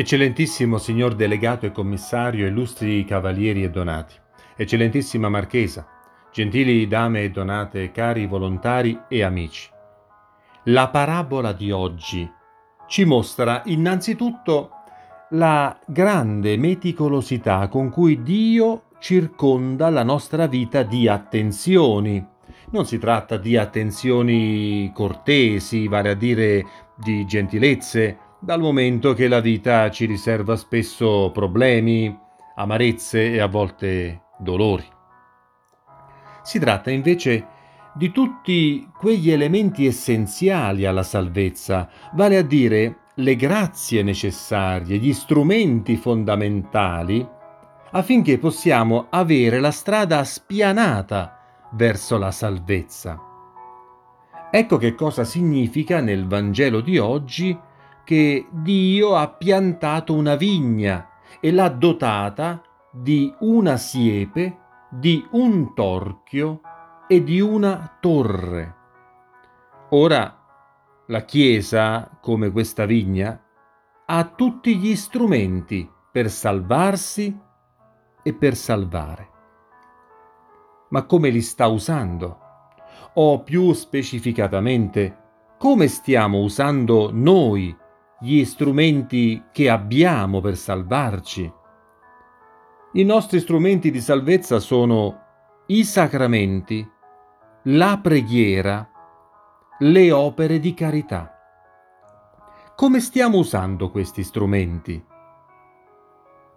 Eccellentissimo signor delegato e commissario, illustri cavalieri e donati, eccellentissima marchesa, gentili dame e donate, cari volontari e amici. La parabola di oggi ci mostra innanzitutto la grande meticolosità con cui Dio circonda la nostra vita di attenzioni. Non si tratta di attenzioni cortesi, vale a dire di gentilezze, dal momento che la vita ci riserva spesso problemi, amarezze e a volte dolori. Si tratta invece di tutti quegli elementi essenziali alla salvezza, vale a dire le grazie necessarie, gli strumenti fondamentali affinché possiamo avere la strada spianata verso la salvezza. Ecco che cosa significa nel Vangelo di oggi che Dio ha piantato una vigna e l'ha dotata di una siepe, di un torchio e di una torre. Ora la Chiesa, come questa vigna, ha tutti gli strumenti per salvarsi e per salvare. Ma come li sta usando? O più specificatamente, come stiamo usando noi gli strumenti che abbiamo per salvarci. I nostri strumenti di salvezza sono i sacramenti, la preghiera, le opere di carità. Come stiamo usando questi strumenti?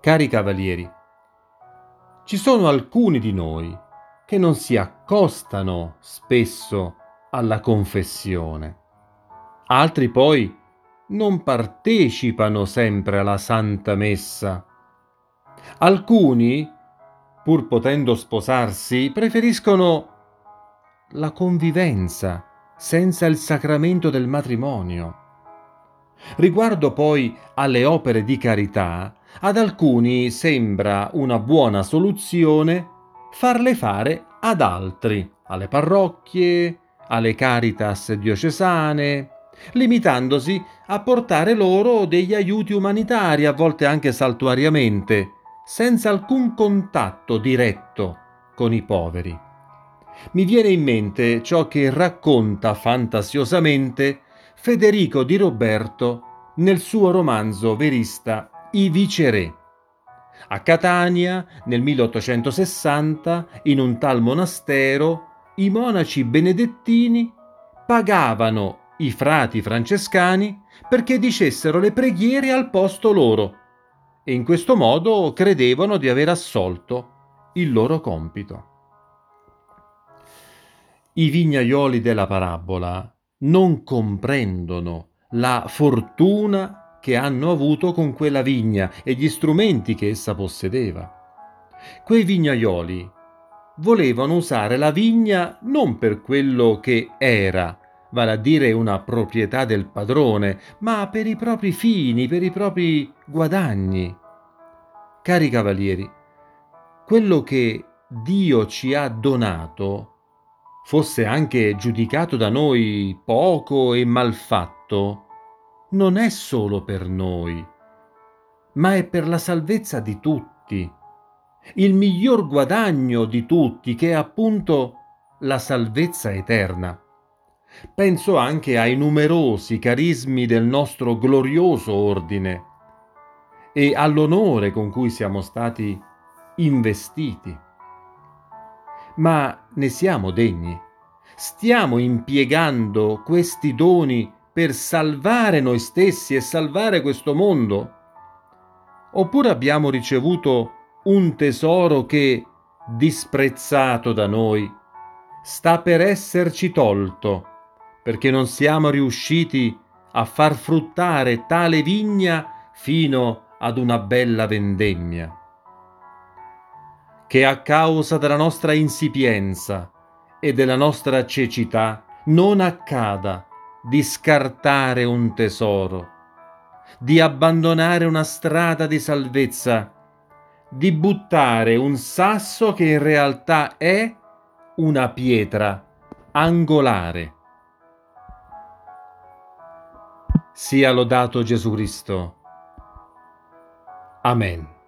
Cari cavalieri, ci sono alcuni di noi che non si accostano spesso alla confessione. Altri poi non partecipano sempre alla Santa Messa. Alcuni, pur potendo sposarsi, preferiscono la convivenza senza il sacramento del matrimonio. Riguardo poi alle opere di carità, ad alcuni sembra una buona soluzione farle fare ad altri, alle parrocchie, alle caritas diocesane, limitandosi a portare loro degli aiuti umanitari, a volte anche saltuariamente, senza alcun contatto diretto con i poveri. Mi viene in mente ciò che racconta fantasiosamente Federico di Roberto nel suo romanzo verista I Viceré. A Catania, nel 1860, in un tal monastero, i monaci benedettini pagavano i frati francescani perché dicessero le preghiere al posto loro e in questo modo credevano di aver assolto il loro compito. I vignaioli della parabola non comprendono la fortuna che hanno avuto con quella vigna e gli strumenti che essa possedeva. Quei vignaioli volevano usare la vigna non per quello che era, vale a dire una proprietà del padrone, ma per i propri fini, per i propri guadagni. Cari cavalieri, quello che Dio ci ha donato, fosse anche giudicato da noi poco e malfatto, non è solo per noi, ma è per la salvezza di tutti, il miglior guadagno di tutti, che è appunto la salvezza eterna. Penso anche ai numerosi carismi del nostro glorioso ordine e all'onore con cui siamo stati investiti. Ma ne siamo degni? Stiamo impiegando questi doni per salvare noi stessi e salvare questo mondo? Oppure abbiamo ricevuto un tesoro che, disprezzato da noi, sta per esserci tolto? Perché non siamo riusciti a far fruttare tale vigna fino ad una bella vendemmia. Che a causa della nostra insipienza e della nostra cecità non accada di scartare un tesoro, di abbandonare una strada di salvezza, di buttare un sasso che in realtà è una pietra angolare. Sia lodato Gesù Cristo. Amen.